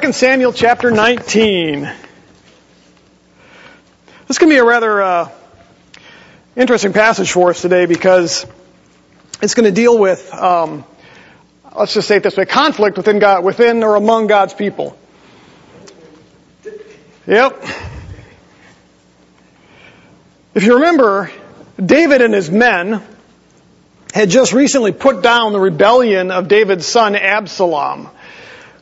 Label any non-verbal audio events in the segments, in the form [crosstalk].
2 Samuel chapter 19. This can be a rather uh, interesting passage for us today because it's going to deal with, um, let's just say it this way, conflict within God, within or among God's people. Yep. If you remember, David and his men had just recently put down the rebellion of David's son Absalom,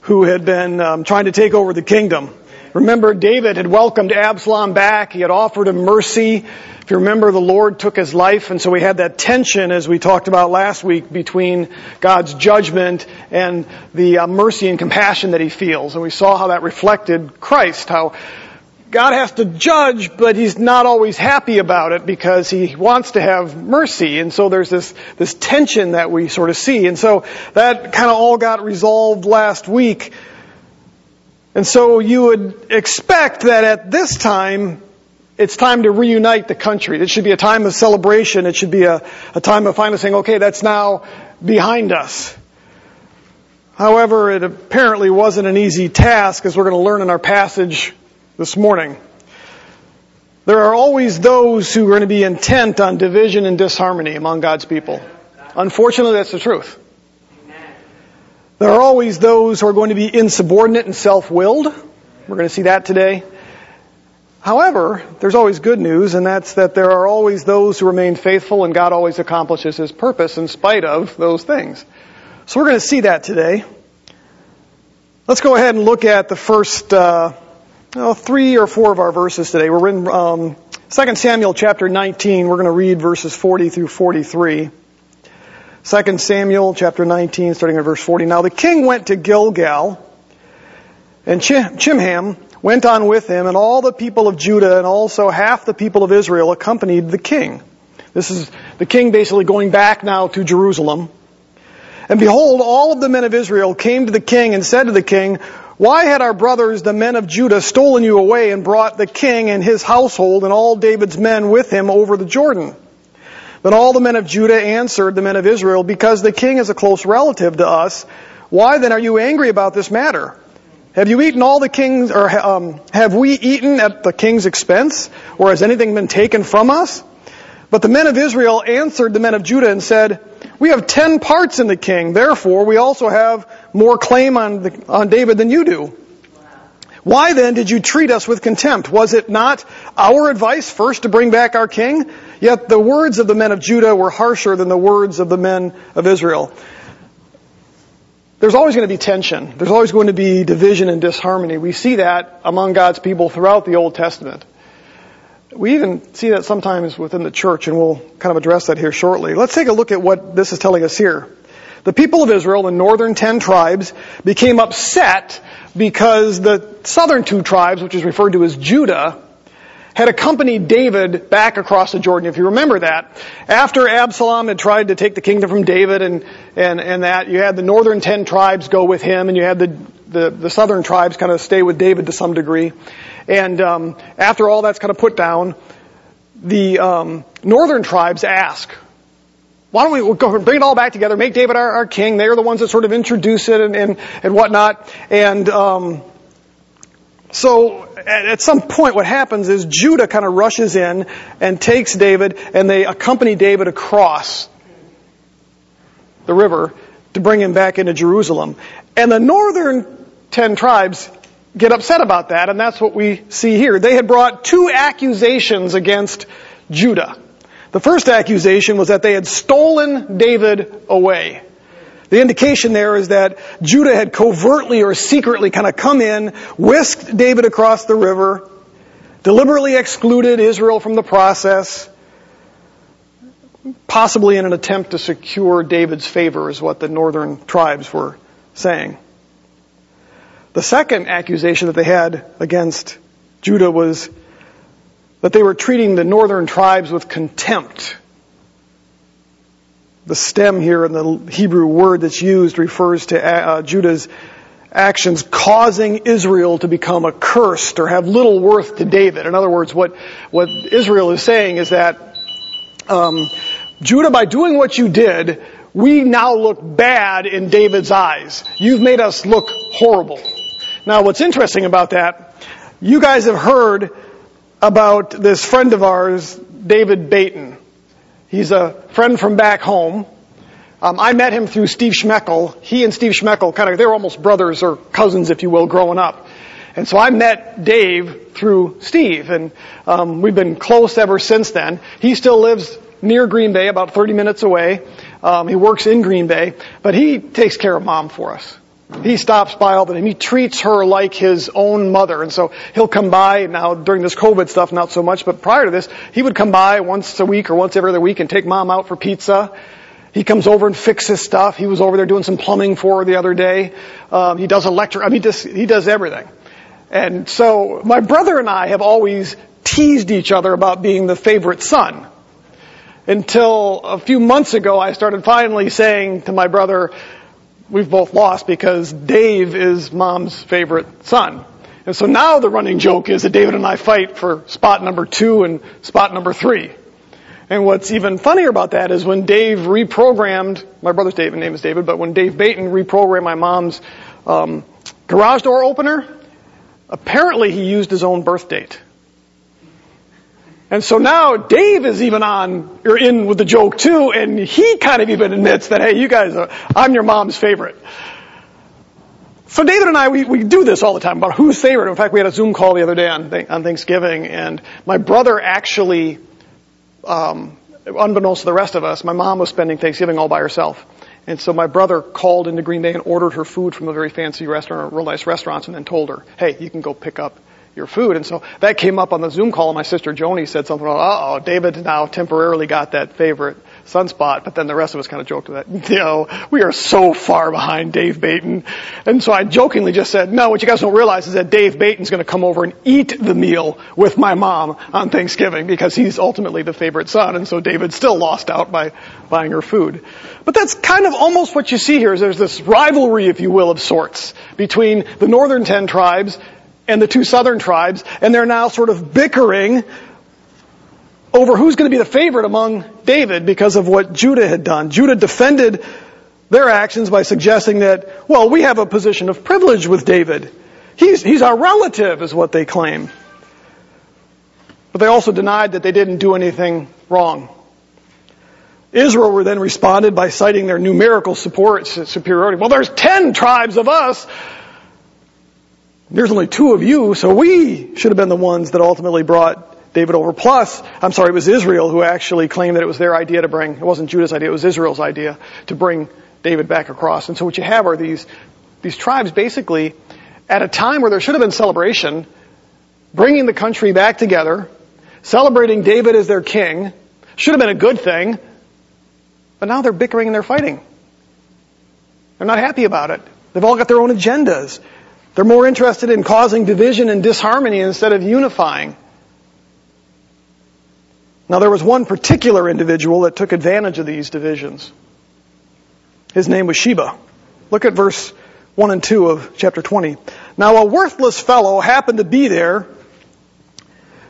who had been um, trying to take over the kingdom. Remember, David had welcomed Absalom back. He had offered him mercy. If you remember, the Lord took his life, and so we had that tension, as we talked about last week, between God's judgment and the uh, mercy and compassion that he feels. And we saw how that reflected Christ, how God has to judge, but he's not always happy about it because he wants to have mercy. And so there's this, this tension that we sort of see. And so that kind of all got resolved last week. And so you would expect that at this time, it's time to reunite the country. It should be a time of celebration. It should be a, a time of finally saying, okay, that's now behind us. However, it apparently wasn't an easy task as we're going to learn in our passage this morning. There are always those who are going to be intent on division and disharmony among God's people. Unfortunately, that's the truth. There are always those who are going to be insubordinate and self-willed. We're going to see that today. However, there's always good news, and that's that there are always those who remain faithful, and God always accomplishes His purpose in spite of those things. So we're going to see that today. Let's go ahead and look at the first uh, oh, three or four of our verses today. We're in um, 2 Samuel chapter 19. We're going to read verses 40 through 43. 2 Samuel chapter 19, starting at verse 40. Now the king went to Gilgal, and Chimham went on with him, and all the people of Judah and also half the people of Israel accompanied the king. This is the king basically going back now to Jerusalem. And behold, all of the men of Israel came to the king and said to the king, why had our brothers, the men of Judah, stolen you away and brought the king and his household and all David's men with him over the Jordan? Then all the men of Judah answered the men of Israel, because the king is a close relative to us, why then are you angry about this matter? Have you eaten all the king's, or um, have we eaten at the king's expense? Or has anything been taken from us? But the men of Israel answered the men of Judah and said, we have ten parts in the king, therefore we also have more claim on, the, on David than you do. Why then did you treat us with contempt? Was it not our advice first to bring back our king? Yet the words of the men of Judah were harsher than the words of the men of Israel. There's always going to be tension. There's always going to be division and disharmony. We see that among God's people throughout the Old Testament. We even see that sometimes within the church, and we'll kind of address that here shortly. Let's take a look at what this is telling us here. The people of Israel, the northern ten tribes, became upset because the southern two tribes, which is referred to as Judah, had accompanied David back across the Jordan. If you remember that, after Absalom had tried to take the kingdom from David and, and, and that, you had the northern ten tribes go with him and you had the, the, the southern tribes kind of stay with David to some degree. And um, after all that's kind of put down, the um, northern tribes ask, why don't we we'll go bring it all back together, make David our, our, king? They are the ones that sort of introduce it and, and, and whatnot. And um, so at, at some point what happens is Judah kind of rushes in and takes David and they accompany David across the river to bring him back into Jerusalem. And the northern ten tribes get upset about that, and that's what we see here. They had brought two accusations against Judah. The first accusation was that they had stolen David away. The indication there is that Judah had covertly or secretly kind of come in, whisked David across the river, deliberately excluded Israel from the process, possibly in an attempt to secure David's favor is what the northern tribes were saying. The second accusation that they had against Judah was that they were treating the northern tribes with contempt. The stem here in the Hebrew word that's used refers to uh, Judah's actions causing Israel to become accursed or have little worth to David. In other words, what, what Israel is saying is that um, Judah, by doing what you did, we now look bad in David's eyes. You've made us look horrible. Now, what's interesting about that, you guys have heard about this friend of ours, David Baton. He's a friend from back home. Um, I met him through Steve Schmeckel. He and Steve Schmeckel kind of, they were almost brothers or cousins, if you will, growing up. And so I met Dave through Steve, and um, we've been close ever since then. He still lives near Green Bay, about 30 minutes away. Um, he works in Green Bay, but he takes care of mom for us. He stops by all the time. He treats her like his own mother. And so he'll come by now during this COVID stuff, not so much, but prior to this, he would come by once a week or once every other week and take mom out for pizza. He comes over and fixes stuff. He was over there doing some plumbing for her the other day. Um, he does electric. I mean, he does everything. And so my brother and I have always teased each other about being the favorite son. Until a few months ago, I started finally saying to my brother, we've both lost because Dave is mom's favorite son. And so now the running joke is that David and I fight for spot number two and spot number three. And what's even funnier about that is when Dave reprogrammed, my brother's David, name is David, but when Dave Baton reprogrammed my mom's um, garage door opener, apparently he used his own birth date. And so now Dave is even on, or in with the joke too, and he kind of even admits that, hey, you guys are, I'm your mom's favorite. So David and I, we, we do this all the time about who's favorite. In fact, we had a Zoom call the other day on, on Thanksgiving, and my brother actually, um, unbeknownst to the rest of us, my mom was spending Thanksgiving all by herself. And so my brother called into Green Bay and ordered her food from a very fancy restaurant, real nice restaurants, and then told her, hey, you can go pick up your food. And so that came up on the Zoom call, and my sister Joni said something about, oh, David now temporarily got that favorite sunspot, but then the rest of us kind of joked that, you know, we are so far behind Dave Baton. And so I jokingly just said, no, what you guys don't realize is that Dave Baton's going to come over and eat the meal with my mom on Thanksgiving because he's ultimately the favorite son. And so David still lost out by buying her food. But that's kind of almost what you see here is there's this rivalry, if you will, of sorts between the northern ten tribes and the two southern tribes, and they're now sort of bickering over who's going to be the favorite among David because of what Judah had done. Judah defended their actions by suggesting that, well, we have a position of privilege with David. He's, he's our relative, is what they claim. But they also denied that they didn't do anything wrong. Israel were then responded by citing their numerical support superiority. Well, there's ten tribes of us. There's only two of you, so we should have been the ones that ultimately brought David over. Plus, I'm sorry, it was Israel who actually claimed that it was their idea to bring, it wasn't Judah's idea, it was Israel's idea to bring David back across. And so what you have are these, these tribes basically at a time where there should have been celebration, bringing the country back together, celebrating David as their king, should have been a good thing, but now they're bickering and they're fighting. They're not happy about it. They've all got their own agendas. They're more interested in causing division and disharmony instead of unifying. Now there was one particular individual that took advantage of these divisions. His name was Sheba. Look at verse 1 and 2 of chapter 20. Now a worthless fellow happened to be there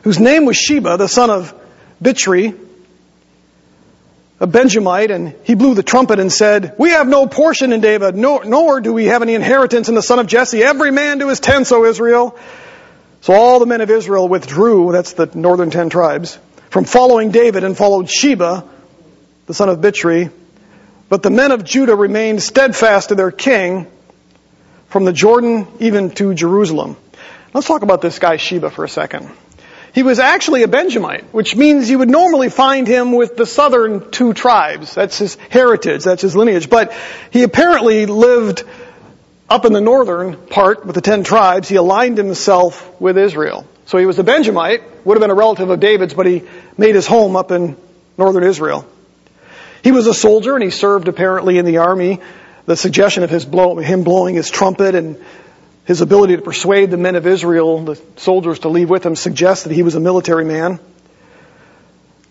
whose name was Sheba, the son of Bichri, a Benjamite, and he blew the trumpet and said, We have no portion in David, nor, nor do we have any inheritance in the son of Jesse. Every man to his tents, O Israel. So all the men of Israel withdrew, that's the northern ten tribes, from following David and followed Sheba, the son of Bichri. But the men of Judah remained steadfast to their king from the Jordan even to Jerusalem. Let's talk about this guy Sheba for a second. He was actually a Benjamite, which means you would normally find him with the southern two tribes. That's his heritage, that's his lineage. But he apparently lived up in the northern part with the ten tribes. He aligned himself with Israel. So he was a Benjamite, would have been a relative of David's, but he made his home up in northern Israel. He was a soldier and he served apparently in the army. The suggestion of his blow, him blowing his trumpet and his ability to persuade the men of Israel, the soldiers to leave with him, suggests that he was a military man.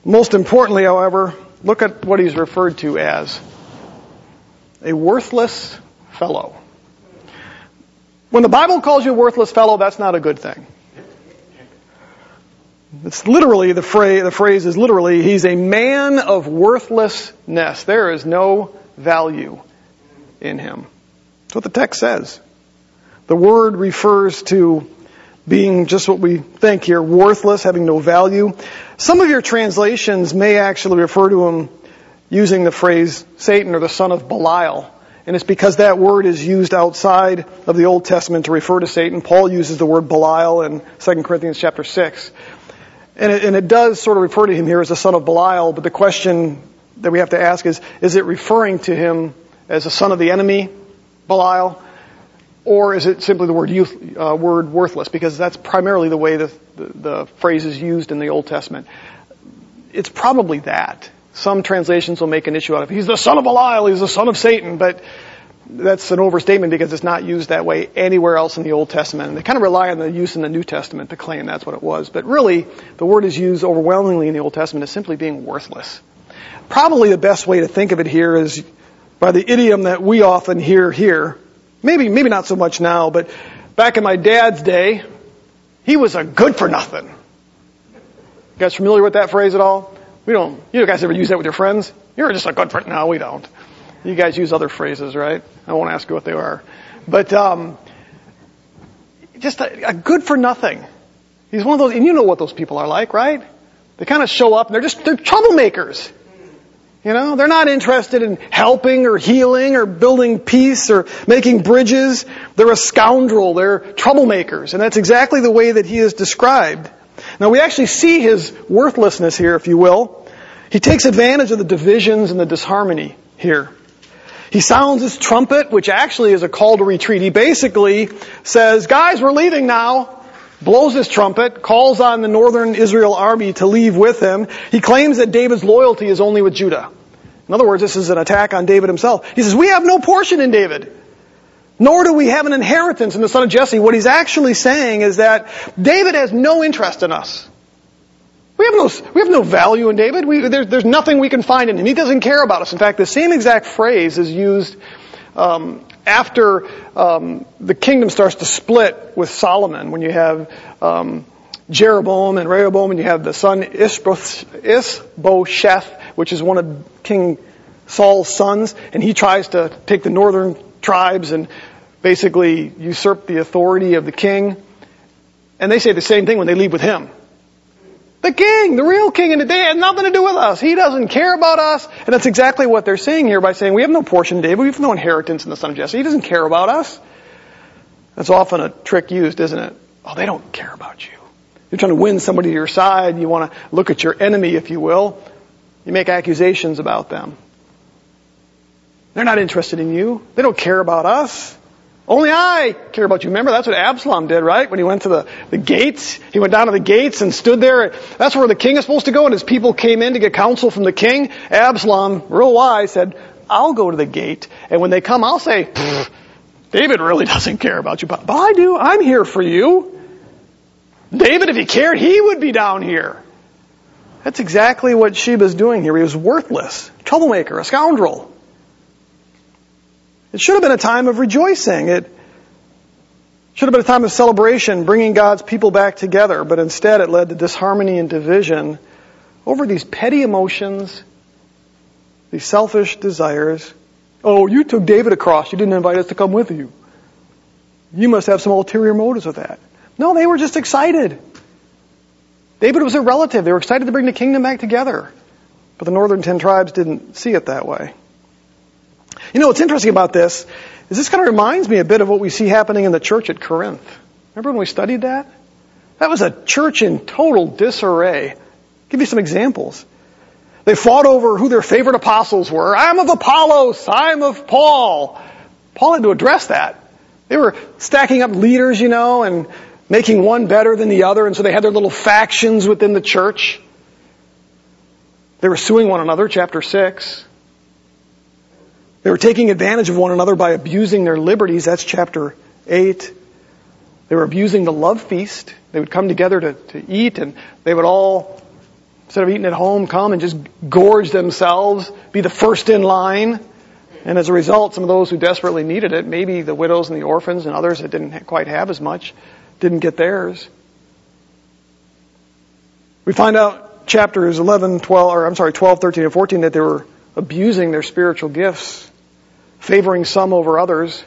Most importantly, however, look at what he's referred to as a worthless fellow. When the Bible calls you a worthless fellow, that's not a good thing. It's literally, the phrase, the phrase is literally, he's a man of worthlessness. There is no value in him. That's what the text says. The word refers to being just what we think here, worthless, having no value. Some of your translations may actually refer to him using the phrase Satan or the son of Belial. And it's because that word is used outside of the Old Testament to refer to Satan. Paul uses the word Belial in 2 Corinthians chapter 6. And it, and it does sort of refer to him here as the son of Belial, but the question that we have to ask is, is it referring to him as the son of the enemy, Belial? Or is it simply the word, youth, uh, word worthless? Because that's primarily the way the, the, the phrase is used in the Old Testament. It's probably that. Some translations will make an issue out of it. He's the son of Belial, he's the son of Satan, but that's an overstatement because it's not used that way anywhere else in the Old Testament. And they kind of rely on the use in the New Testament to claim that's what it was. But really, the word is used overwhelmingly in the Old Testament as simply being worthless. Probably the best way to think of it here is by the idiom that we often hear here. Maybe, maybe not so much now, but back in my dad's day, he was a good for nothing. You guys familiar with that phrase at all? We don't, you guys ever use that with your friends? You're just a good for, no, we don't. You guys use other phrases, right? I won't ask you what they are. But, um, just a, a good for nothing. He's one of those, and you know what those people are like, right? They kind of show up and they're just, they're troublemakers. You know, they're not interested in helping or healing or building peace or making bridges. They're a scoundrel. They're troublemakers. And that's exactly the way that he is described. Now we actually see his worthlessness here, if you will. He takes advantage of the divisions and the disharmony here. He sounds his trumpet, which actually is a call to retreat. He basically says, guys, we're leaving now. Blows his trumpet, calls on the northern Israel army to leave with him. He claims that David's loyalty is only with Judah. In other words, this is an attack on David himself. He says, we have no portion in David. Nor do we have an inheritance in the son of Jesse. What he's actually saying is that David has no interest in us. We have no, we have no value in David. We, there, there's nothing we can find in him. He doesn't care about us. In fact, the same exact phrase is used um, after um, the kingdom starts to split with Solomon. When you have um, Jeroboam and Rehoboam, and you have the son Ishbosheth, which is one of King Saul's sons, and he tries to take the northern tribes and basically usurp the authority of the king. And they say the same thing when they leave with him. The king, the real king, and today has nothing to do with us. He doesn't care about us. And that's exactly what they're saying here by saying, we have no portion David. We have no inheritance in the son of Jesse. He doesn't care about us. That's often a trick used, isn't it? Oh, they don't care about you. You're trying to win somebody to your side. You want to look at your enemy, if you will. You make accusations about them. They're not interested in you. They don't care about us. Only I care about you. Remember, that's what Absalom did, right? When he went to the, the gates, he went down to the gates and stood there. That's where the king is supposed to go, and his people came in to get counsel from the king. Absalom, real wise, said, I'll go to the gate, and when they come, I'll say, David really [laughs] doesn't care about you, but, but I do. I'm here for you. David, if he cared, he would be down here. That's exactly what Sheba's doing here. He was worthless, troublemaker, a scoundrel. It should have been a time of rejoicing. It should have been a time of celebration, bringing God's people back together, but instead it led to disharmony and division over these petty emotions, these selfish desires. Oh, you took David across. You didn't invite us to come with you. You must have some ulterior motives with that. No, they were just excited. David was a relative. They were excited to bring the kingdom back together. But the northern ten tribes didn't see it that way. You know what's interesting about this is this kind of reminds me a bit of what we see happening in the church at Corinth. Remember when we studied that? That was a church in total disarray. I'll give you some examples. They fought over who their favorite apostles were. I'm of Apollos. I'm of Paul. Paul had to address that. They were stacking up leaders, you know, and making one better than the other, and so they had their little factions within the church. They were suing one another, chapter 6. They were taking advantage of one another by abusing their liberties. That's chapter 8. They were abusing the love feast. They would come together to, to eat and they would all, instead of eating at home, come and just gorge themselves, be the first in line. And as a result, some of those who desperately needed it, maybe the widows and the orphans and others that didn't quite have as much, didn't get theirs. We find out chapters 11, 12, or I'm sorry, 12, 13, and 14 that they were abusing their spiritual gifts favoring some over others,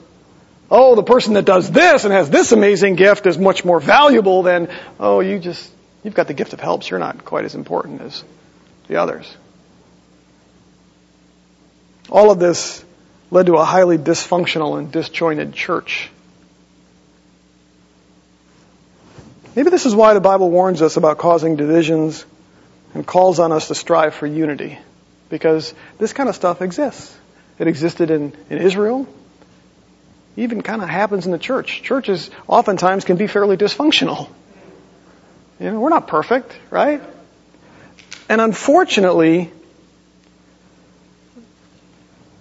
oh, the person that does this and has this amazing gift is much more valuable than, oh, you just, you've got the gift of helps. You're not quite as important as the others. All of this led to a highly dysfunctional and disjointed church. Maybe this is why the Bible warns us about causing divisions and calls on us to strive for unity. Because this kind of stuff exists. It existed in, in Israel. Even kind of happens in the church. Churches oftentimes can be fairly dysfunctional. You know, we're not perfect, right? And unfortunately,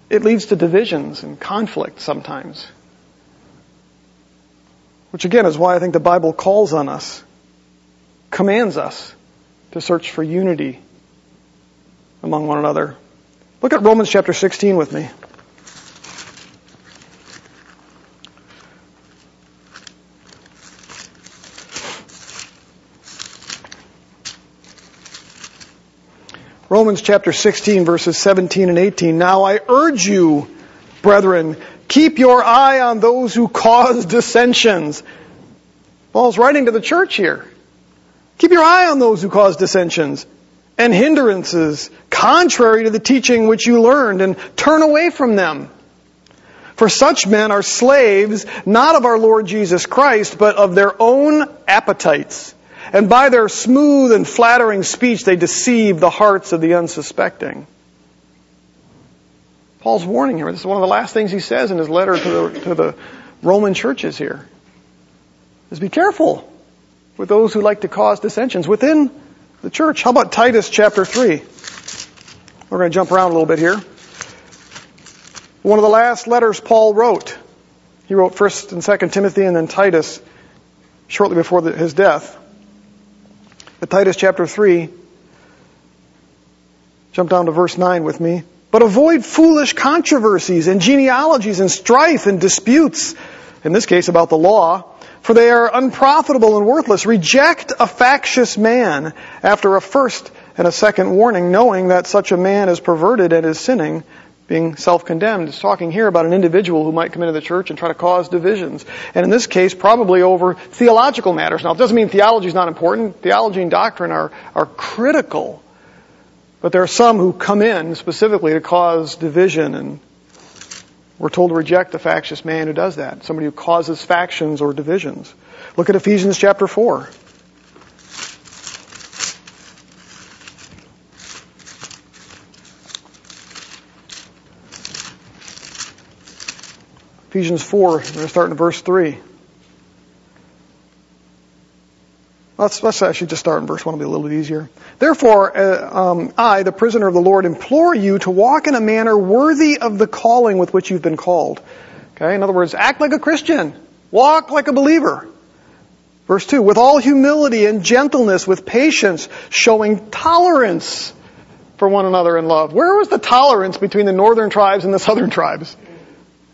it leads to divisions and conflict sometimes. Which again is why I think the Bible calls on us, commands us to search for unity among one another. Look at Romans chapter 16 with me. Romans chapter 16 verses 17 and 18. Now I urge you, brethren, keep your eye on those who cause dissensions. Paul's writing to the church here. Keep your eye on those who cause dissensions and hindrances contrary to the teaching which you learned and turn away from them. For such men are slaves not of our Lord Jesus Christ, but of their own appetites. And by their smooth and flattering speech, they deceive the hearts of the unsuspecting. Paul's warning here. This is one of the last things he says in his letter to the, to the Roman churches here. Is be careful with those who like to cause dissensions within the church. How about Titus chapter 3? We're going to jump around a little bit here. One of the last letters Paul wrote. He wrote 1st and 2nd Timothy and then Titus shortly before the, his death. But Titus chapter 3, jump down to verse 9 with me. But avoid foolish controversies and genealogies and strife and disputes, in this case about the law, for they are unprofitable and worthless. Reject a factious man after a first and a second warning, knowing that such a man is perverted and is sinning being self-condemned. It's talking here about an individual who might come into the church and try to cause divisions. And in this case, probably over theological matters. Now, it doesn't mean theology is not important. Theology and doctrine are, are critical. But there are some who come in specifically to cause division and we're told to reject a factious man who does that. Somebody who causes factions or divisions. Look at Ephesians chapter 4. Ephesians 4, we're going to start in verse 3. Let's, let's actually just start in verse 1, it'll be a little bit easier. Therefore, uh, um, I, the prisoner of the Lord, implore you to walk in a manner worthy of the calling with which you've been called. Okay, in other words, act like a Christian. Walk like a believer. Verse 2, with all humility and gentleness, with patience, showing tolerance for one another in love. Where was the tolerance between the northern tribes and the [laughs] southern tribes?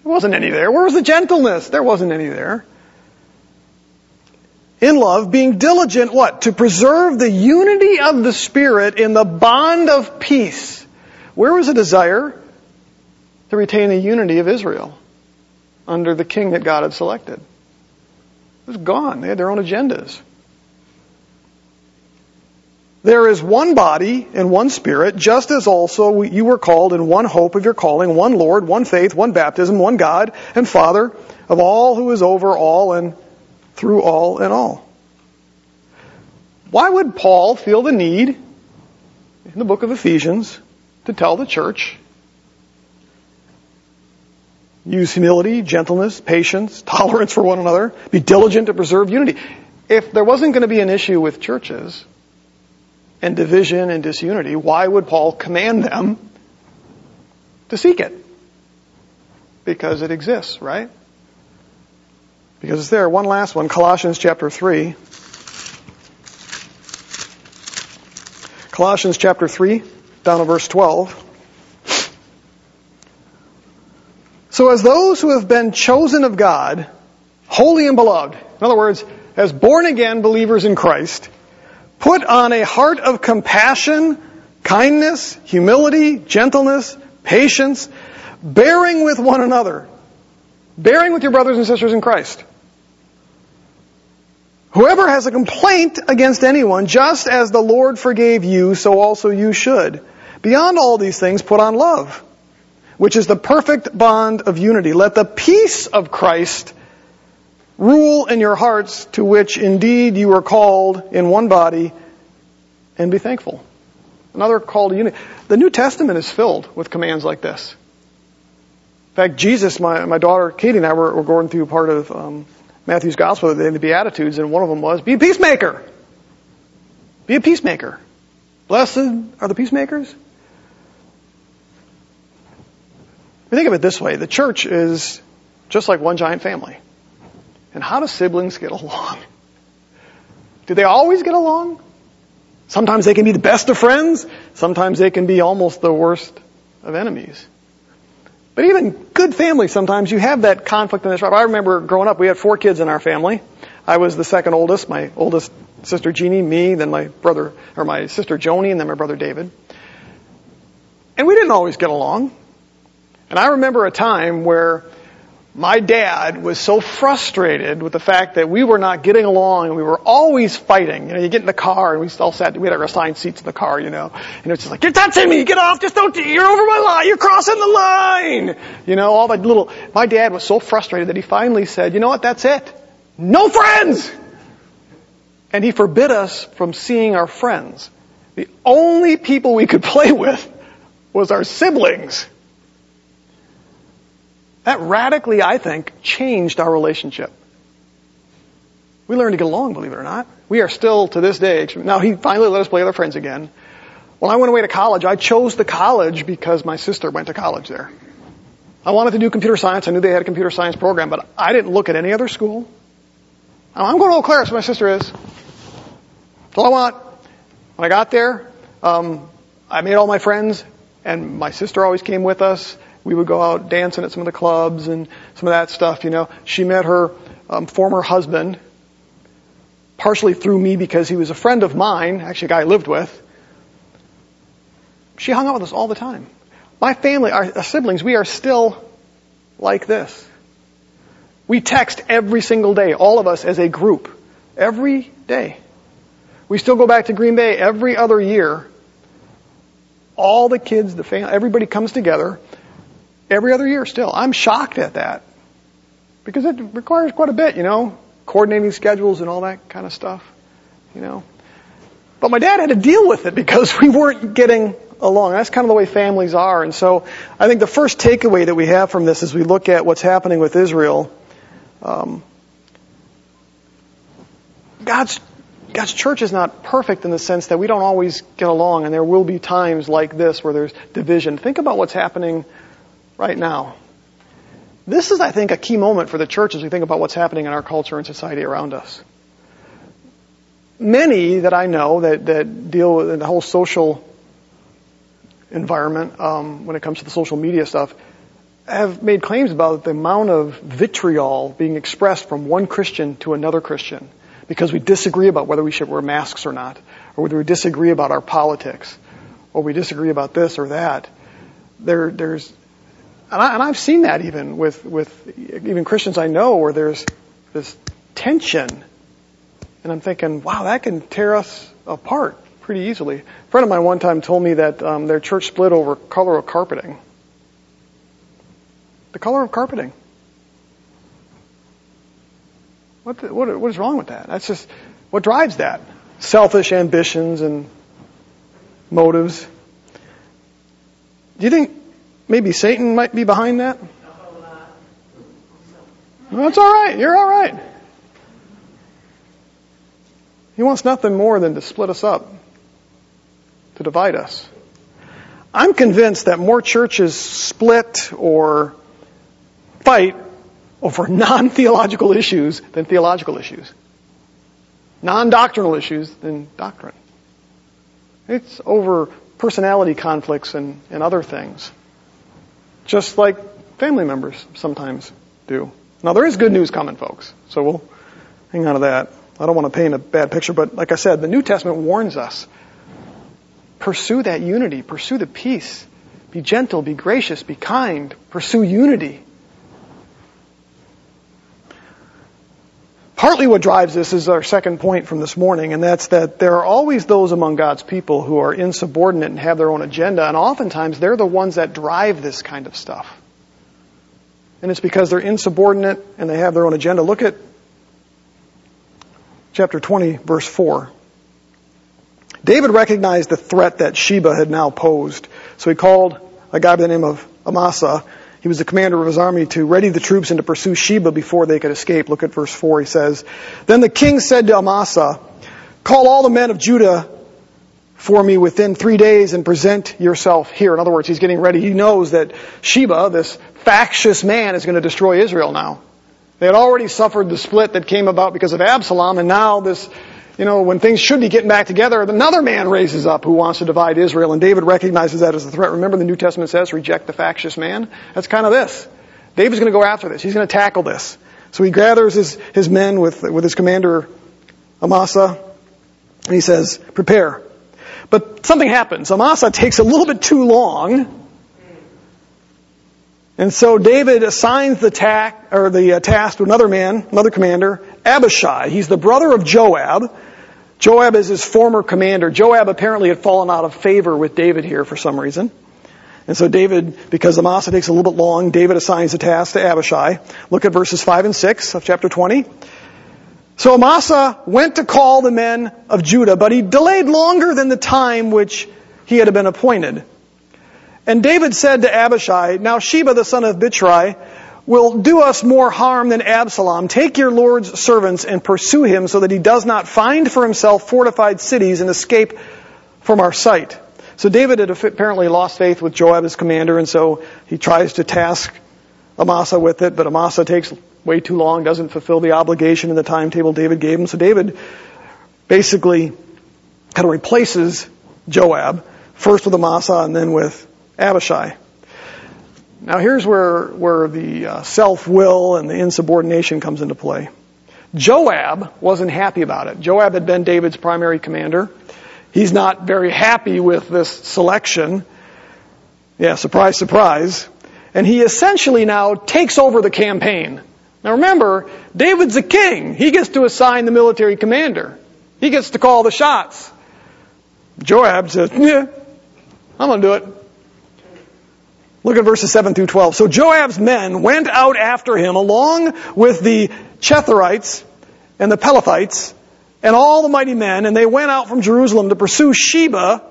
There wasn't any there. Where was the gentleness? There wasn't any there. In love, being diligent, what? To preserve the unity of the Spirit in the bond of peace. Where was the desire? To retain the unity of Israel under the king that God had selected. It was gone. They had their own agendas. There is one body and one spirit, just as also you were called in one hope of your calling, one Lord, one faith, one baptism, one God and Father of all who is over all and through all and all. Why would Paul feel the need in the book of Ephesians to tell the church use humility, gentleness, patience, [laughs] tolerance for one another, be diligent to preserve unity? If there wasn't going to be an issue with churches, and division and disunity, why would Paul command them to seek it? Because it exists, right? Because it's there. One last one, Colossians chapter 3. Colossians chapter 3, down to verse 12. So as those who have been chosen of God, holy and beloved, in other words, as born again believers in Christ, Put on a heart of compassion, kindness, humility, gentleness, patience, bearing with one another. bearing with your brothers and sisters in Christ. Whoever has a complaint against anyone, just as the Lord forgave you, so also you should. Beyond all these things, put on love, which is the perfect bond of unity. Let the peace of Christ rule in your hearts, to which indeed you are called in one body, and be thankful. Another call to unity. The New Testament is filled with commands like this. In fact, Jesus, my, my daughter Katie and I were, were going through part of um, Matthew's Gospel, in the Beatitudes, and one of them was, be a peacemaker. Be a peacemaker. Blessed are the peacemakers. We think of it this way. The church is just like one giant family. And how do siblings get along? Do they always get along? Sometimes they can be the best of friends. Sometimes they can be almost the worst of enemies. But even good families, sometimes you have that conflict in this. I remember growing up, we had four kids in our family. I was the second oldest, my oldest sister Jeannie, me, then my brother, or my sister Joni, and then my brother David. And we didn't always get along. And I remember a time where my dad was so frustrated with the fact that we were not getting along and we were always fighting. You know, you get in the car and we all sat, we had our assigned seats in the car, you know, and it's just like, you're touching me, get off, just don't, you're over my line, you're crossing the line. You know, all that little, my dad was so frustrated that he finally said, you know what, that's it. No friends! And he forbid us from seeing our friends. The only people we could [laughs] play with was our siblings. That radically, I think, changed our relationship. We learned to get along, believe it or not. We are still, to this day, now he finally let us play our friends again. When I went away to college, I chose the college because my sister went to college there. I wanted to do computer science. I knew they had a computer science program, but I didn't look at any other school. I'm going to Eau Claire, so my sister is. That's all I want. When I got there, um, I made all my friends, and my sister always came with us we would go out dancing at some of the clubs and some of that stuff, you know. She met her um, former husband, partially through me because he was a friend of mine, actually a guy I lived with. She hung out with us all the time. My family, our, siblings, we are still like this. We text every single day, all of us as a group, every day. We still go back to Green Bay every other year. All the kids, the family, everybody comes together every other year still. I'm shocked at that because it requires quite a bit, you know, coordinating schedules and all that kind of stuff, you know. But my dad had to deal with it because [laughs] we weren't getting along. That's kind of the way families are. And so I think the first takeaway that we have from this as we look at what's happening with Israel, um, God's God's church is not perfect in the sense that we don't always get along, and there will be times like this where there's division. Think about what's happening right now. This is, I think, a key moment for the church as we think about what's happening in our culture and society around us. Many that I know that, that deal with the whole social environment um, when it comes to the social media stuff have made claims about the amount of vitriol being expressed from one Christian to another Christian because we disagree about whether we should wear masks or not, or whether we disagree about our politics, or we disagree about this or that. There, there's and, I, have seen that even with, with even Christians I know where there's this tension. And I'm thinking, wow, that can tear us apart pretty easily. A friend of mine one time told me that um, their church split over color of carpeting. The color of carpeting. What, the, what, what is wrong with that? That's just what drives that. Selfish ambitions and motives. Do you think Maybe Satan might be behind that? that's all right. You're all right. He wants nothing more than to split us up, to divide us. I'm convinced that more churches split or fight over [laughs] non theological issues than theological issues, non doctrinal issues than doctrine. It's over personality conflicts and, and other things just like family members sometimes do. Now there is good news coming, folks, so we'll hang on to that. I don't want to paint a bad picture, but like I said, the New Testament warns us. Pursue that unity, pursue the peace. Be gentle, be gracious, be kind, pursue unity. Partly what drives this is our second point from this morning, and that's that there are always those among God's people who are insubordinate and have their own agenda, and oftentimes they're the ones that drive this kind of stuff. And it's because they're insubordinate and they have their own agenda. Look at chapter 20, verse 4. David recognized the threat that Sheba had now posed, so he called a guy by the name of Amasa he was the commander of his army to ready the troops and to pursue Sheba before they could escape. Look at verse 4. He says, Then the king said to Amasa, Call all the men of Judah for me within three days and present yourself here. In other words, he's getting ready. He knows that Sheba, this factious man, is going to destroy Israel now. They had already suffered the split that came about because of Absalom, and now this you know, when things should be getting back together, another man raises up who wants to divide Israel, and David recognizes that as a threat. Remember the New Testament says, reject the factious man? That's kind of this. David's going to go after this. He's going to tackle this. So he gathers his, his men with, with his commander, Amasa, and he says, prepare. But something happens. Amasa takes a little bit too long, and so David assigns the or the uh, task to another man, another commander, Abishai. He's the brother of Joab. Joab is his former commander. Joab apparently had fallen out of favor with David here for some reason. And so David, because Amasa takes a little bit long, David assigns the task to Abishai. Look at verses 5 and 6 of chapter 20. So Amasa went to call the men of Judah, but he delayed longer than the time which he had been appointed. And David said to Abishai, Now Sheba the son of Bichri will do us more harm than Absalom. Take your Lord's servants and pursue him so that he does not find for himself fortified cities and escape from our sight. So David had apparently lost faith with Joab as commander, and so he tries to task Amasa with it, but Amasa takes way too long, doesn't fulfill the obligation in the timetable David gave him. So David basically kind of replaces Joab, first with Amasa and then with Abishai. Now here's where, where the uh, self-will and the insubordination comes into play. Joab wasn't happy about it. Joab had been David's primary commander. He's not very happy with this selection. Yeah, surprise, surprise. And he essentially now takes over the campaign. Now remember, David's a king. He gets to assign the military commander. He gets to call the shots. Joab says, yeah, I'm gonna do it. Look at verses 7 through 12. So Joab's men went out after him along with the Cherethites and the Pelethites and all the mighty men, and they went out from Jerusalem to pursue Sheba,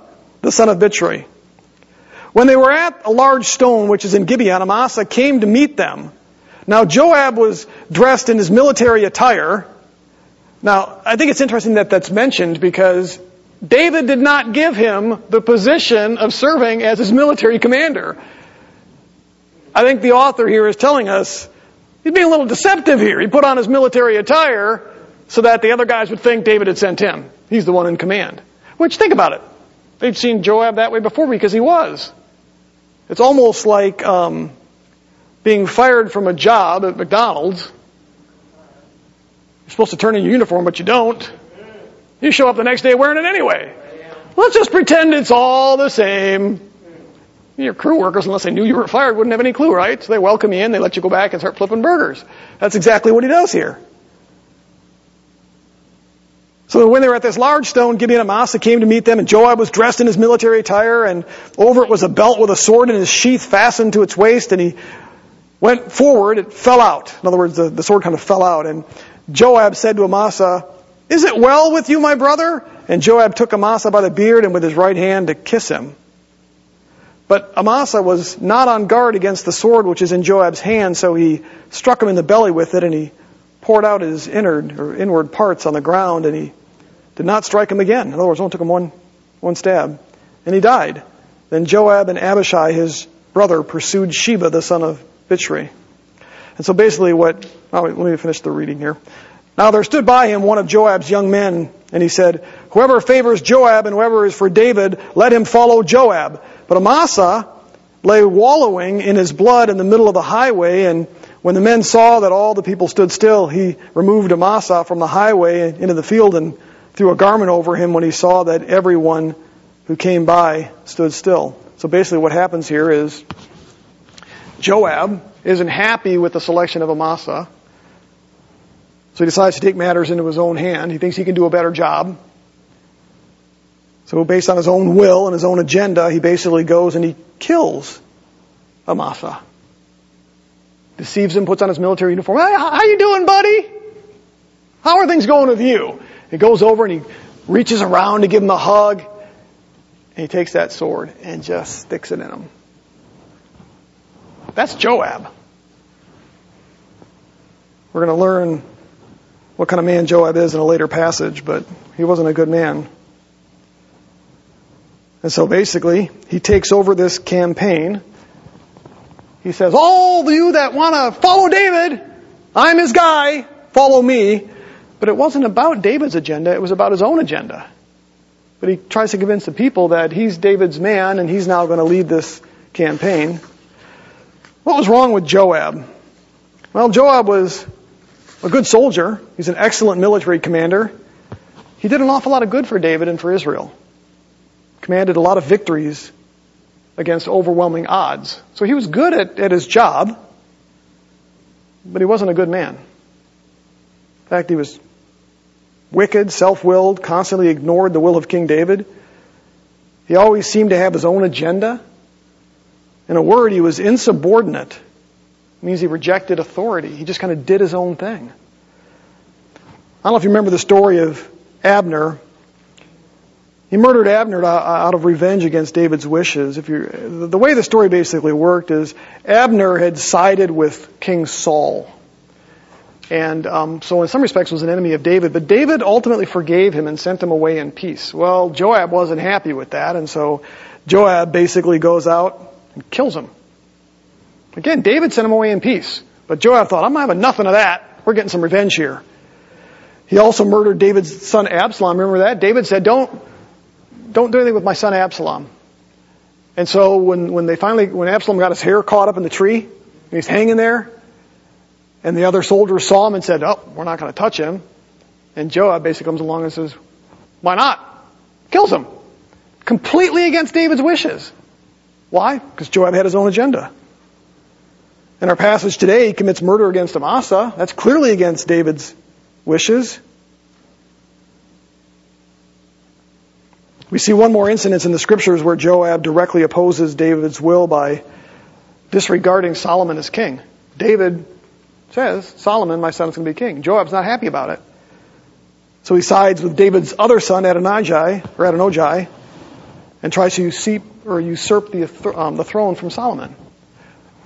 the son of Bichri. When they were at a large stone which is in Gibeon, Amasa came to meet them. Now Joab was dressed in his military attire. Now, I think it's interesting that that's mentioned because David did not give him the position of serving as his military commander. I think the author here is telling us he's being a little deceptive here. He put on his military attire so that the other guys would think David had sent him. He's the one in command. Which, think about it. They've seen Joab that way before because he was. It's almost like um, being fired from a job at McDonald's. You're supposed to turn in your uniform, but you don't. You show up the next day wearing it anyway. Let's just pretend it's all the same. Your crew workers, unless they knew you were fired, wouldn't have any clue, right? So they welcome you in, they let you go back and start flipping burgers. That's exactly what he does here. So when they were at this large stone, Gibeon Amasa came to meet them, and Joab was dressed in his military attire, and over it was a belt with a sword in his sheath fastened to its waist, and he went forward, it fell out. In other words, the, the sword kind of fell out, and Joab said to Amasa, Is it well with you, my brother? And Joab took Amasa by the beard and with his right hand to kiss him. But Amasa was not on guard against the sword which is in Joab's hand, so he struck him in the belly with it, and he poured out his inward or inward parts on the ground, and he did not strike him again. In other words, only took him one one stab, and he died. Then Joab and Abishai, his brother, pursued Sheba, the son of Bichri. And so basically, what? Oh, let me finish the reading here. Now there stood by him one of Joab's young men, and he said, Whoever favors Joab and whoever is for David, let him follow Joab. But Amasa lay wallowing in his blood in the middle of the highway, and when the men saw that all the people stood still, he removed Amasa from the highway into the field and threw a garment over him when he saw that everyone who came by stood still. So basically what happens here is Joab isn't happy with the selection of Amasa. So he decides to take matters into his own hand. He thinks he can do a better job. So based on his own will and his own agenda, he basically goes and he kills Amasa. Deceives him, puts on his military uniform. Hey, how you doing, buddy? How are things going with you? He goes over and he reaches around to give him a hug. And he takes that sword and just sticks it in him. That's Joab. We're going to learn what kind of man Joab is in a later passage, but he wasn't a good man. And so basically, he takes over this campaign. He says, all of you that want to follow David, I'm his guy, follow me. But it wasn't about David's agenda, it was about his own agenda. But he tries to convince the people that he's David's man and he's now going to lead this campaign. What was wrong with Joab? Well, Joab was a good soldier. He's an excellent military commander. He did an awful lot of good for David and for Israel. Commanded a lot of victories against overwhelming odds. So he was good at, at his job, but he wasn't a good man. In fact, he was wicked, self-willed, constantly ignored the will of King David. He always seemed to have his own agenda. In a word, he was insubordinate. It means he rejected authority. He just kind of did his own thing. I don't know if you remember the story of Abner. He murdered Abner out of revenge against David's wishes. If you, the way the story basically worked is Abner had sided with King Saul. And um, so in some respects was an enemy of David, but David ultimately forgave him and sent him away in peace. Well, Joab wasn't happy with that, and so Joab basically goes out and kills him. Again, David sent him away in peace, but Joab thought, I'm not having nothing of that. We're getting some revenge here. He also murdered David's son Absalom. Remember that? David said, don't, don't do anything with my son Absalom. And so when, when they finally, when Absalom got his hair caught up in the tree, and he's hanging there, and the other soldiers saw him and said, oh, we're not going to touch him. And Joab basically comes along and says, why not? Kills him. Completely against David's wishes. Why? Because Joab had his own agenda. In our passage today, he commits murder against Amasa. That's clearly against David's wishes. We see one more incident in the scriptures where Joab directly opposes David's will by disregarding Solomon as king. David says, Solomon, my son, is going to be king. Joab's not happy about it. So he sides with David's other son, Adonijah, or Adonijah, and tries to usurp, or usurp the, um, the throne from Solomon.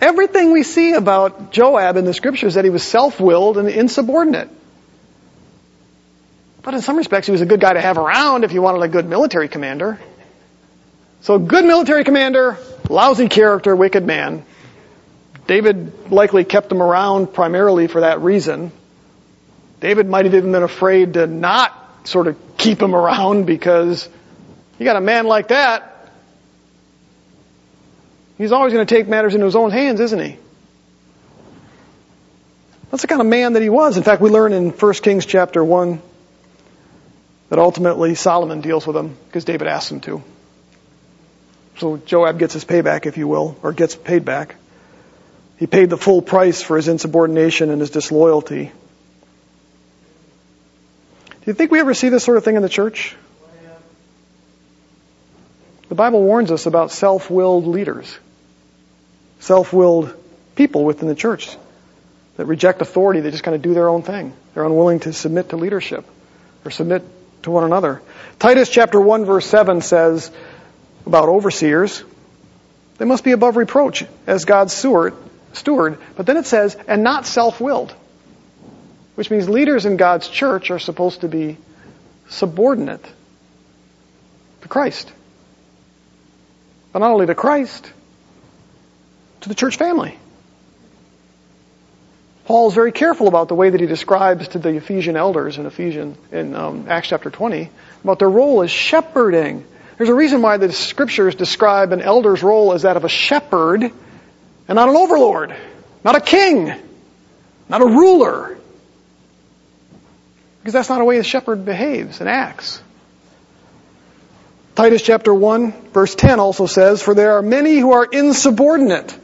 Everything we see about Joab in the scriptures that he was self-willed and insubordinate. But in some respects, he was a good guy to have around if you wanted a good military commander. So good military commander, lousy character, wicked man. David likely kept him around primarily for that reason. David might have even been afraid to not sort of keep him around because you got a man like that. He's always going to take matters into his own hands, isn't he? That's the kind of man that he was. In fact, we learn in 1 Kings chapter 1 that ultimately Solomon deals with him because David asked him to. So Joab gets his payback, if you will, or gets paid back. He paid the full price for his insubordination and his disloyalty. Do you think we ever see this sort of thing in the church? The Bible warns us about self-willed leaders, self-willed people within the church that reject authority, they just kind of do their own thing. They're unwilling to submit to leadership or submit to one another. Titus chapter 1 verse 7 says about overseers, they must be above reproach as God's steward, steward. But then it says, and not self-willed. Which means leaders in God's church are supposed to be subordinate to Christ. But not only to Christ, to the church family. Paul is very careful about the way that he describes to the Ephesian elders in Ephesians in um, Acts chapter 20 about their role as shepherding. There's a reason why the scriptures describe an elder's role as that of a shepherd and not an overlord, not a king, not a ruler. Because that's not the way a shepherd behaves and acts. Titus chapter 1 verse 10 also says, For there are many who are insubordinate.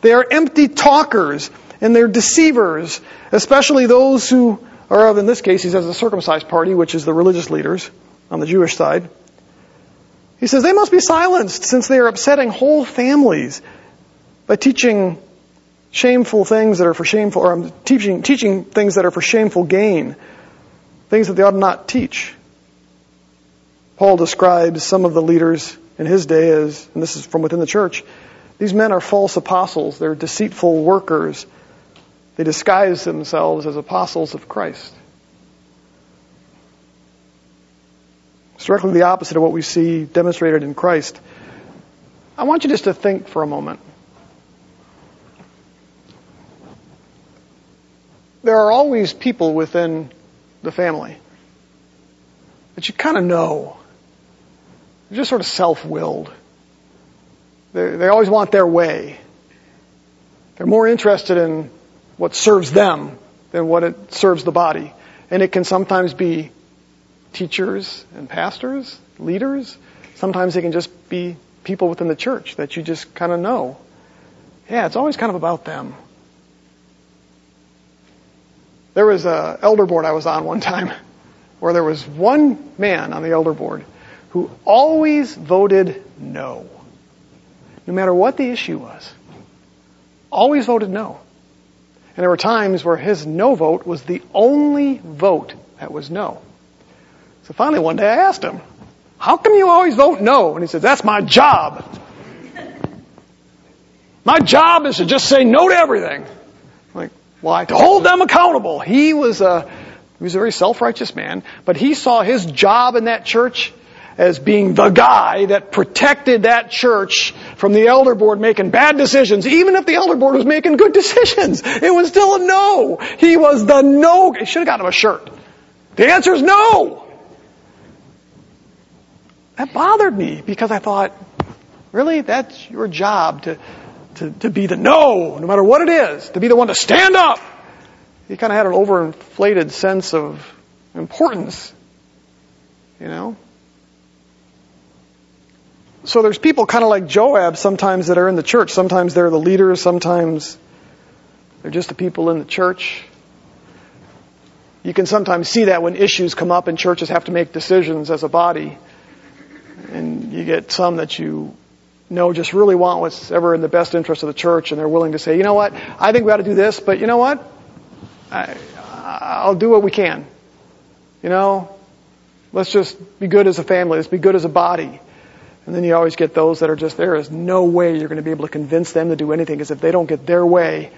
They are empty talkers and they're deceivers, especially those who or in this case, he says the circumcised party, which is the religious leaders on the Jewish side. He says they must be silenced since they are upsetting whole families by teaching shameful things that are for shameful, or um, teaching, teaching things that are for shameful gain, things that they ought not teach. Paul describes some of the leaders in his day as, and this is from within the church, these men are false apostles. They're deceitful workers. They disguise themselves as apostles of Christ. It's directly the opposite of what we see demonstrated in Christ. I want you just to think for a moment. There are always people within the family that you kind of know. They're just sort of self-willed. They, they always want their way. They're more interested in what serves them than what it serves the body. And it can sometimes be teachers and pastors, leaders. Sometimes they can just be people within the church that you just kind of know. Yeah, it's always kind of about them. There was a elder board I was on one [laughs] time where there was one man on the elder board who always voted no. No matter what the issue was. Always voted no. And there were times where his no vote was the only vote that was no. So finally one day I asked him, how come you always vote no? And he said, that's my job. My job is to just say no to everything. I'm like, why? To hold them accountable. He was a, he was a very self-righteous man, but he saw his job in that church as being the guy that protected that church from the elder board making bad decisions, even if the elder board was making good [laughs] decisions. It was still a no. He was the no. He should have gotten him a shirt. The answer is no. That bothered me because I thought, really? That's your job to, to, to be the no, no matter what it is, to be the one to stand up. He kind of had an overinflated sense of importance, you know? So there's people kind of like Joab sometimes that are in the church. Sometimes they're the leaders, sometimes they're just the people in the church. You can sometimes see that when issues come up and churches have to make decisions as a body. And you get some that you know just really want what's ever in the best interest of the church and they're willing to say, you know what, I think we ought to do this, but you know what? I, I'll do what we can. You know, let's just be good as a family. Let's be good as a body. And then you always get those that are just, there is no way you're going to be able to convince them to do anything because if they don't get their way,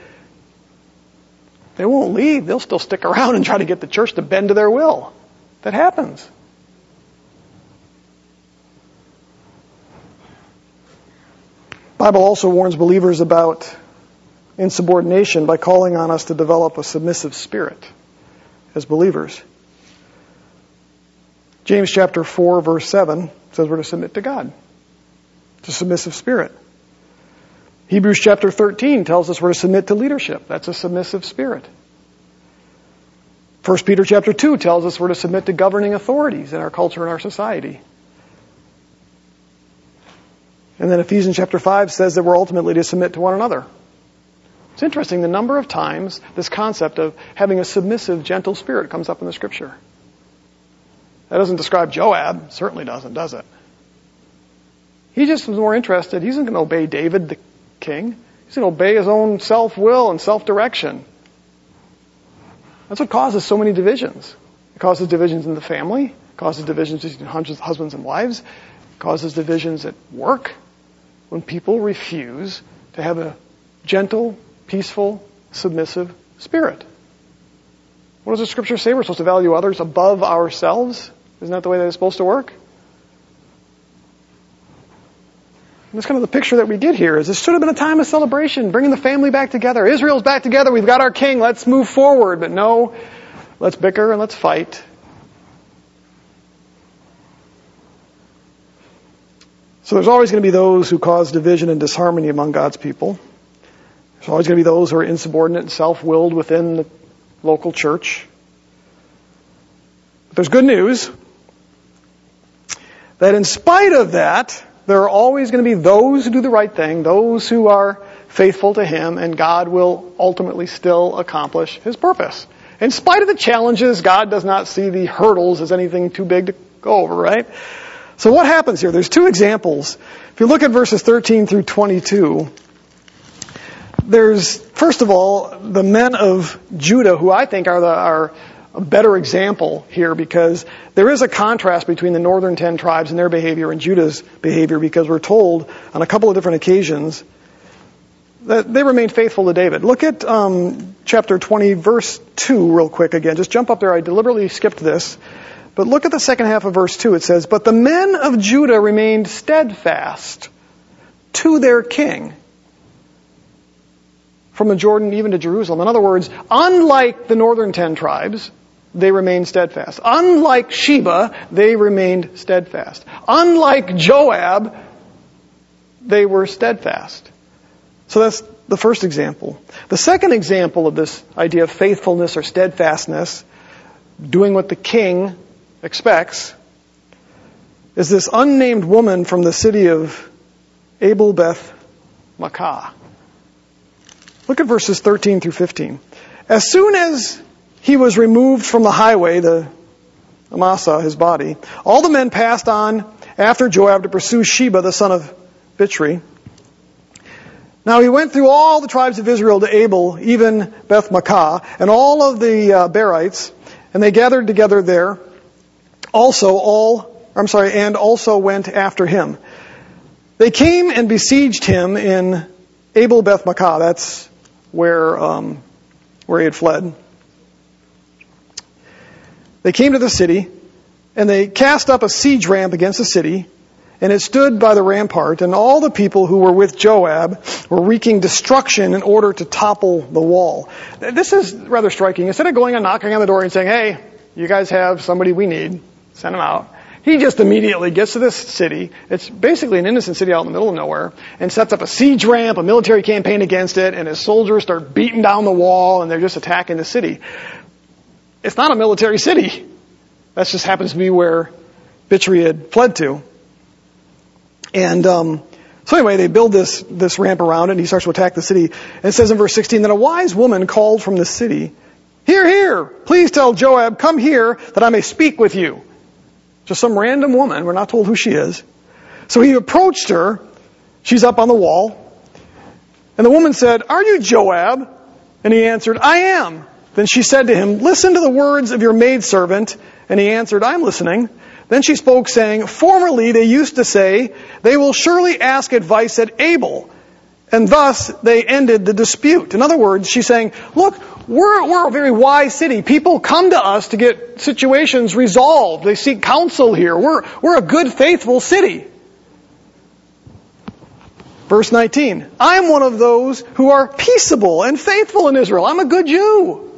they won't leave. They'll still stick around and try to get the church to bend to their will. That happens. Bible also warns believers about insubordination by calling on us to develop a submissive spirit as believers. James chapter 4 verse 7 says we're to submit to God. It's a submissive spirit. Hebrews chapter 13 tells us we're to submit to leadership. That's a submissive spirit. 1 Peter chapter 2 tells us we're to submit to governing authorities in our culture and our society. And then Ephesians chapter 5 says that we're ultimately to submit to one another. It's interesting the number of times this concept of having a submissive, gentle spirit comes up in the scripture. That doesn't describe Joab. Certainly doesn't, does it? He just was more interested. He's not going to obey David, the king. He's going to obey his own self-will and self-direction. That's what causes so many divisions. It causes divisions in the family. It causes divisions between husbands and wives. It causes divisions at work when people refuse to have a gentle, peaceful, submissive spirit. What does the scripture say? We're supposed to value others above ourselves. Isn't that the way that it's supposed to work? And that's kind of the picture that we get here is this should have been a time of celebration, bringing the family back together. Israel's back together. We've got our king. Let's move forward. But no, let's bicker and let's fight. So there's always going to be those who cause division and disharmony among God's people. There's always going to be those who are insubordinate and self-willed within the local church. But there's good news that in spite of that, there are always going to be those who do the right thing, those who are faithful to Him, and God will ultimately still accomplish His purpose. In spite of the challenges, God does not see the hurdles as anything too big to go over, right? So what happens here? There's two examples. If you look at verses 13 through 22, there's, first of all, the men of Judah, who I think are the, are a better example here because there is a contrast between the northern ten tribes and their behavior and Judah's behavior because we're told on a couple of different occasions that they remained faithful to David. Look at um, chapter 20, verse 2, real quick again. Just jump up there. I deliberately skipped this. But look at the second half of verse 2. It says, But the men of Judah remained steadfast to their king from the Jordan even to Jerusalem. In other words, unlike the northern ten tribes, they remained steadfast. Unlike Sheba, they remained steadfast. Unlike Joab, they were steadfast. So that's the first example. The second example of this idea of faithfulness or steadfastness, doing what the king expects, is this unnamed woman from the city of Abel Beth Maacah. Look at verses 13 through 15. As soon as he was removed from the highway, the Amasa, his body. All the men passed on after Joab to pursue Sheba, the son of Bichri. Now he went through all the tribes of Israel to Abel, even Beth Maacah, and all of the uh, Berites, and they gathered together there. Also all, I'm sorry, and also went after him. They came and besieged him in Abel Beth Maacah. That's where um, where he had fled. They came to the city, and they cast up a siege ramp against the city, and it stood by the rampart, and all the people who were with Joab were wreaking destruction in order to topple the wall. This is rather striking. Instead of going and knocking on the door and saying, hey, you guys have somebody we need, send them out. He just immediately gets to this city. It's basically an innocent city out in the middle of nowhere and sets up a siege ramp, a military campaign against it, and his soldiers start beating down the wall and they're just attacking the city. It's not a military city. That just happens to be where Bichri had fled to. And um, so anyway, they build this this ramp around it, and he starts to attack the city. And it says in verse 16 that a wise woman called from the city, "Here, here! Please tell Joab, come here, that I may speak with you." Just some random woman. We're not told who she is. So he approached her. She's up on the wall. And the woman said, Are you Joab? And he answered, I am. Then she said to him, Listen to the words of your maidservant. And he answered, I'm listening. Then she spoke, saying, Formerly they used to say, They will surely ask advice at Abel. And thus they ended the dispute. In other words, she's saying, Look, we're, we're a very wise city. People come to us to get situations resolved. They seek counsel here. We're, we're a good, faithful city. Verse 19. I'm one of those who are peaceable and faithful in Israel. I'm a good Jew.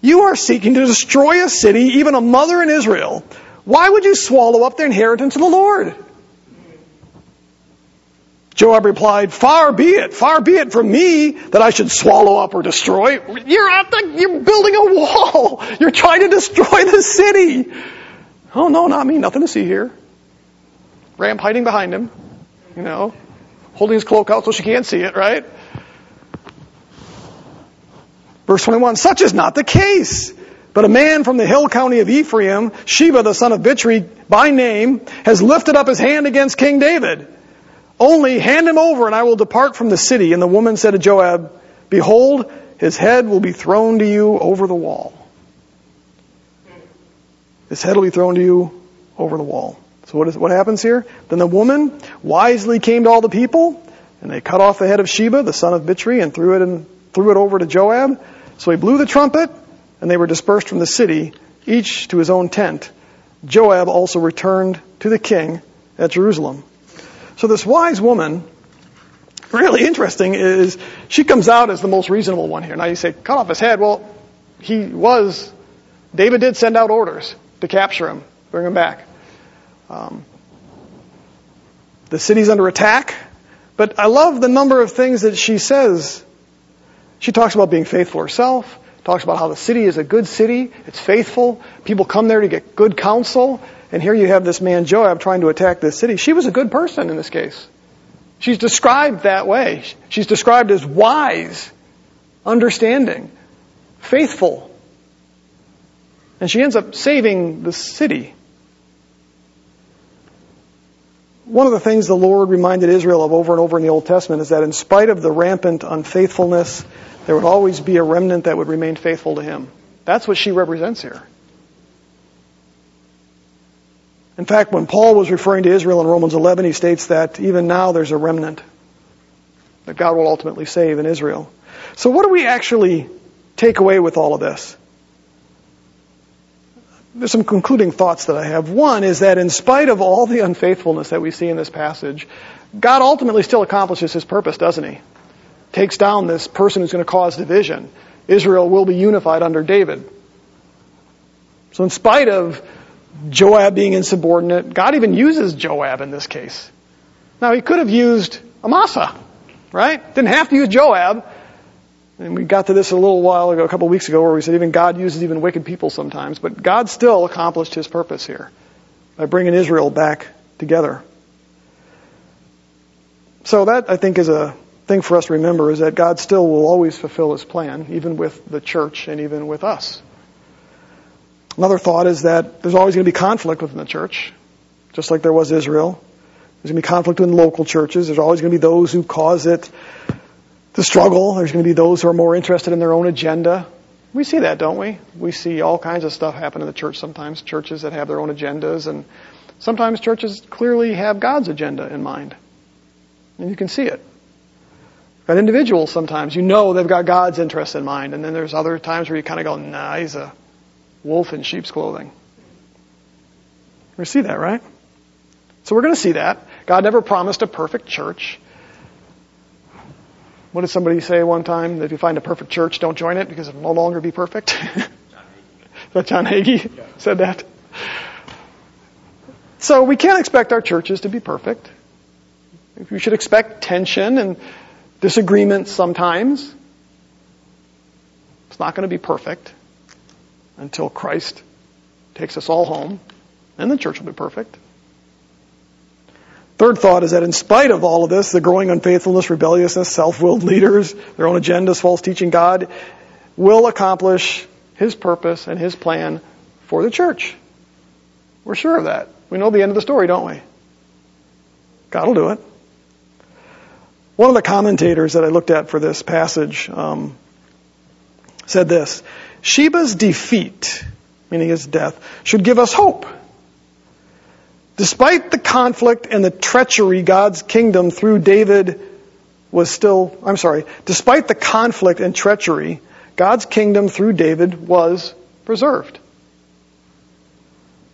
You are seeking to destroy a city, even a mother in Israel. Why would you swallow up the inheritance of the Lord? Joab replied, Far be it, far be it from me that I should swallow up or destroy. You're at the, you're building a wall. You're trying to destroy the city. Oh no, not me, nothing to see here. Ramp hiding behind him, you know, holding his cloak out so she can't see it, right? Verse 21, such is not the case. But a man from the hill county of Ephraim, Sheba the son of Bichri by name, has lifted up his hand against King David. Only hand him over and I will depart from the city. And the woman said to Joab, Behold, his head will be thrown to you over the wall. His head will be thrown to you over the wall. So what, is, what happens here? Then the woman wisely came to all the people, and they cut off the head of Sheba, the son of Bichri, and threw it, in, threw it over to Joab. So he blew the trumpet, and they were dispersed from the city, each to his own tent. Joab also returned to the king at Jerusalem. So this wise woman, really interesting, is she comes out as the most reasonable one here. Now you say, cut off his head. Well, he was, David did send out orders to capture him, bring him back. Um, the city's under attack, but I love the number of things that she says she talks about being faithful herself, talks about how the city is a good city, it's faithful, people come there to get good counsel, and here you have this man Joab trying to attack this city. She was a good person in this case. She's described that way. She's described as wise, understanding. faithful. And she ends up saving the city. One of the things the Lord reminded Israel of over and over in the Old Testament is that in spite of the rampant unfaithfulness, there would always be a remnant that would remain faithful to Him. That's what she represents here. In fact, when Paul was referring to Israel in Romans 11, he states that even now there's a remnant that God will ultimately save in Israel. So what do we actually take away with all of this? there's some concluding thoughts that I have. One is that in spite of all the unfaithfulness that we see in this passage, God ultimately still accomplishes his purpose, doesn't he? Takes down this person who's going to cause division. Israel will be unified under David. So in spite of Joab being insubordinate, God even uses Joab in this case. Now he could have used Amasa, right? Didn't have to use Joab. And we got to this a little while ago, a couple of weeks ago, where we said even God uses even wicked people sometimes. But God still accomplished his purpose here by bringing Israel back together. So that, I think, is a thing for us to remember is that God still will always fulfill his plan, even with the church and even with us. Another thought is that there's always going to be conflict within the church, just like there was Israel. There's going to be conflict in local churches. There's always going to be those who cause it the struggle. There's going to be those who are more interested in their own agenda. We see that, don't we? We see all kinds of stuff happen in the church sometimes. Churches that have their own agendas, and sometimes churches clearly have God's agenda in mind. And you can see it. Got individuals sometimes, you know they've got God's interest in mind, and then there's other times where you kind of go, nah, he's a wolf in sheep's clothing. We see that, right? So we're going to see that. God never promised a perfect church. What did somebody say one time? That if you find a perfect church, don't join it because it will no longer be perfect. [laughs] that John Hagee yeah. said that. So we can't expect our churches to be perfect. We should expect tension and disagreement sometimes. It's not going to be perfect until Christ takes us all home, and the church will be perfect. Third thought is that in spite of all of this, the growing unfaithfulness, rebelliousness, self-willed leaders, their own agendas, false teaching, God will accomplish His purpose and His plan for the church. We're sure of that. We know the end of the story, don't we? God will do it. One of the commentators that I looked at for this passage um, said this: Sheba's defeat, meaning his death, should give us hope. Despite the conflict and the treachery, God's kingdom through David was still, I'm sorry, despite the conflict and treachery, God's kingdom through David was preserved.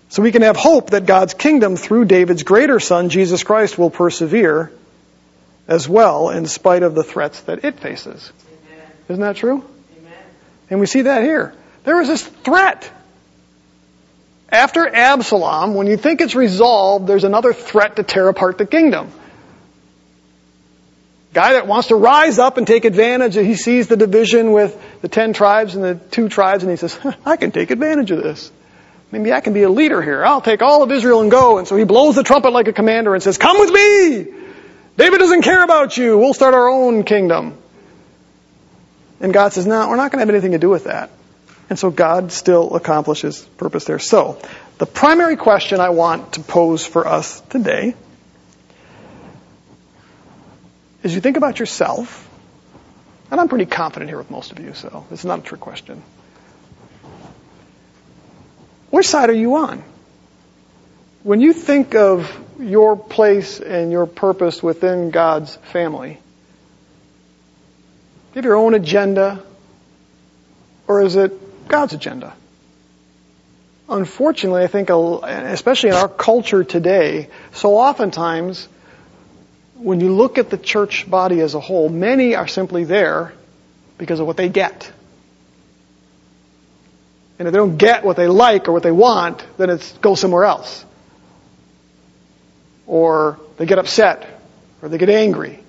So we can have hope that God's kingdom through David's greater son, Jesus Christ, will persevere as well in spite of the threats that it faces. Isn't that true? And we see that here. There was this threat after Absalom, when you think it's resolved, there's another threat to tear apart the kingdom. Guy that wants to rise up and take advantage, he sees the division with the ten tribes and the two tribes, and he says, I can take advantage of this. Maybe I can be a leader here. I'll take all of Israel and go. And so he blows the trumpet like a commander and says, Come with me! David doesn't care about you. We'll start our own kingdom. And God says, No, we're not going to have anything to do with that. And so God still accomplishes purpose there. So, the primary question I want to pose for us today is you think about yourself, and I'm pretty confident here with most of you, so this is not a trick question. Which side are you on? When you think of your place and your purpose within God's family, do have your own agenda? Or is it God's agenda. Unfortunately, I think, especially in our culture today, so oftentimes, when you look at the church body as a whole, many are simply there because of what they get. And if they don't get what they like or what they want, then it's go somewhere else. Or they get upset, or they get angry.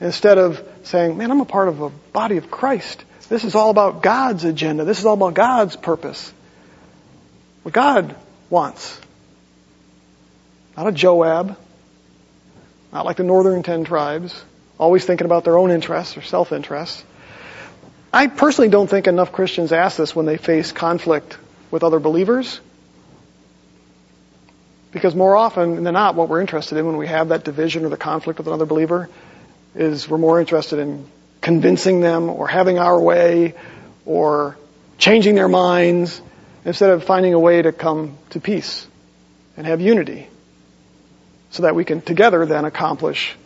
Instead of saying, man, I'm a part of a body of Christ. This is all about God's agenda. This is all about God's purpose. What God wants. Not a Joab. Not like the northern ten tribes, always thinking about their own interests or self-interests. I personally don't think enough Christians ask this when they face conflict with other believers. Because more often than not, what we're interested in when we have that division or the conflict with another believer is we're more interested in convincing them or having our way or changing their minds instead of finding a way to come to peace and have unity so that we can together then accomplish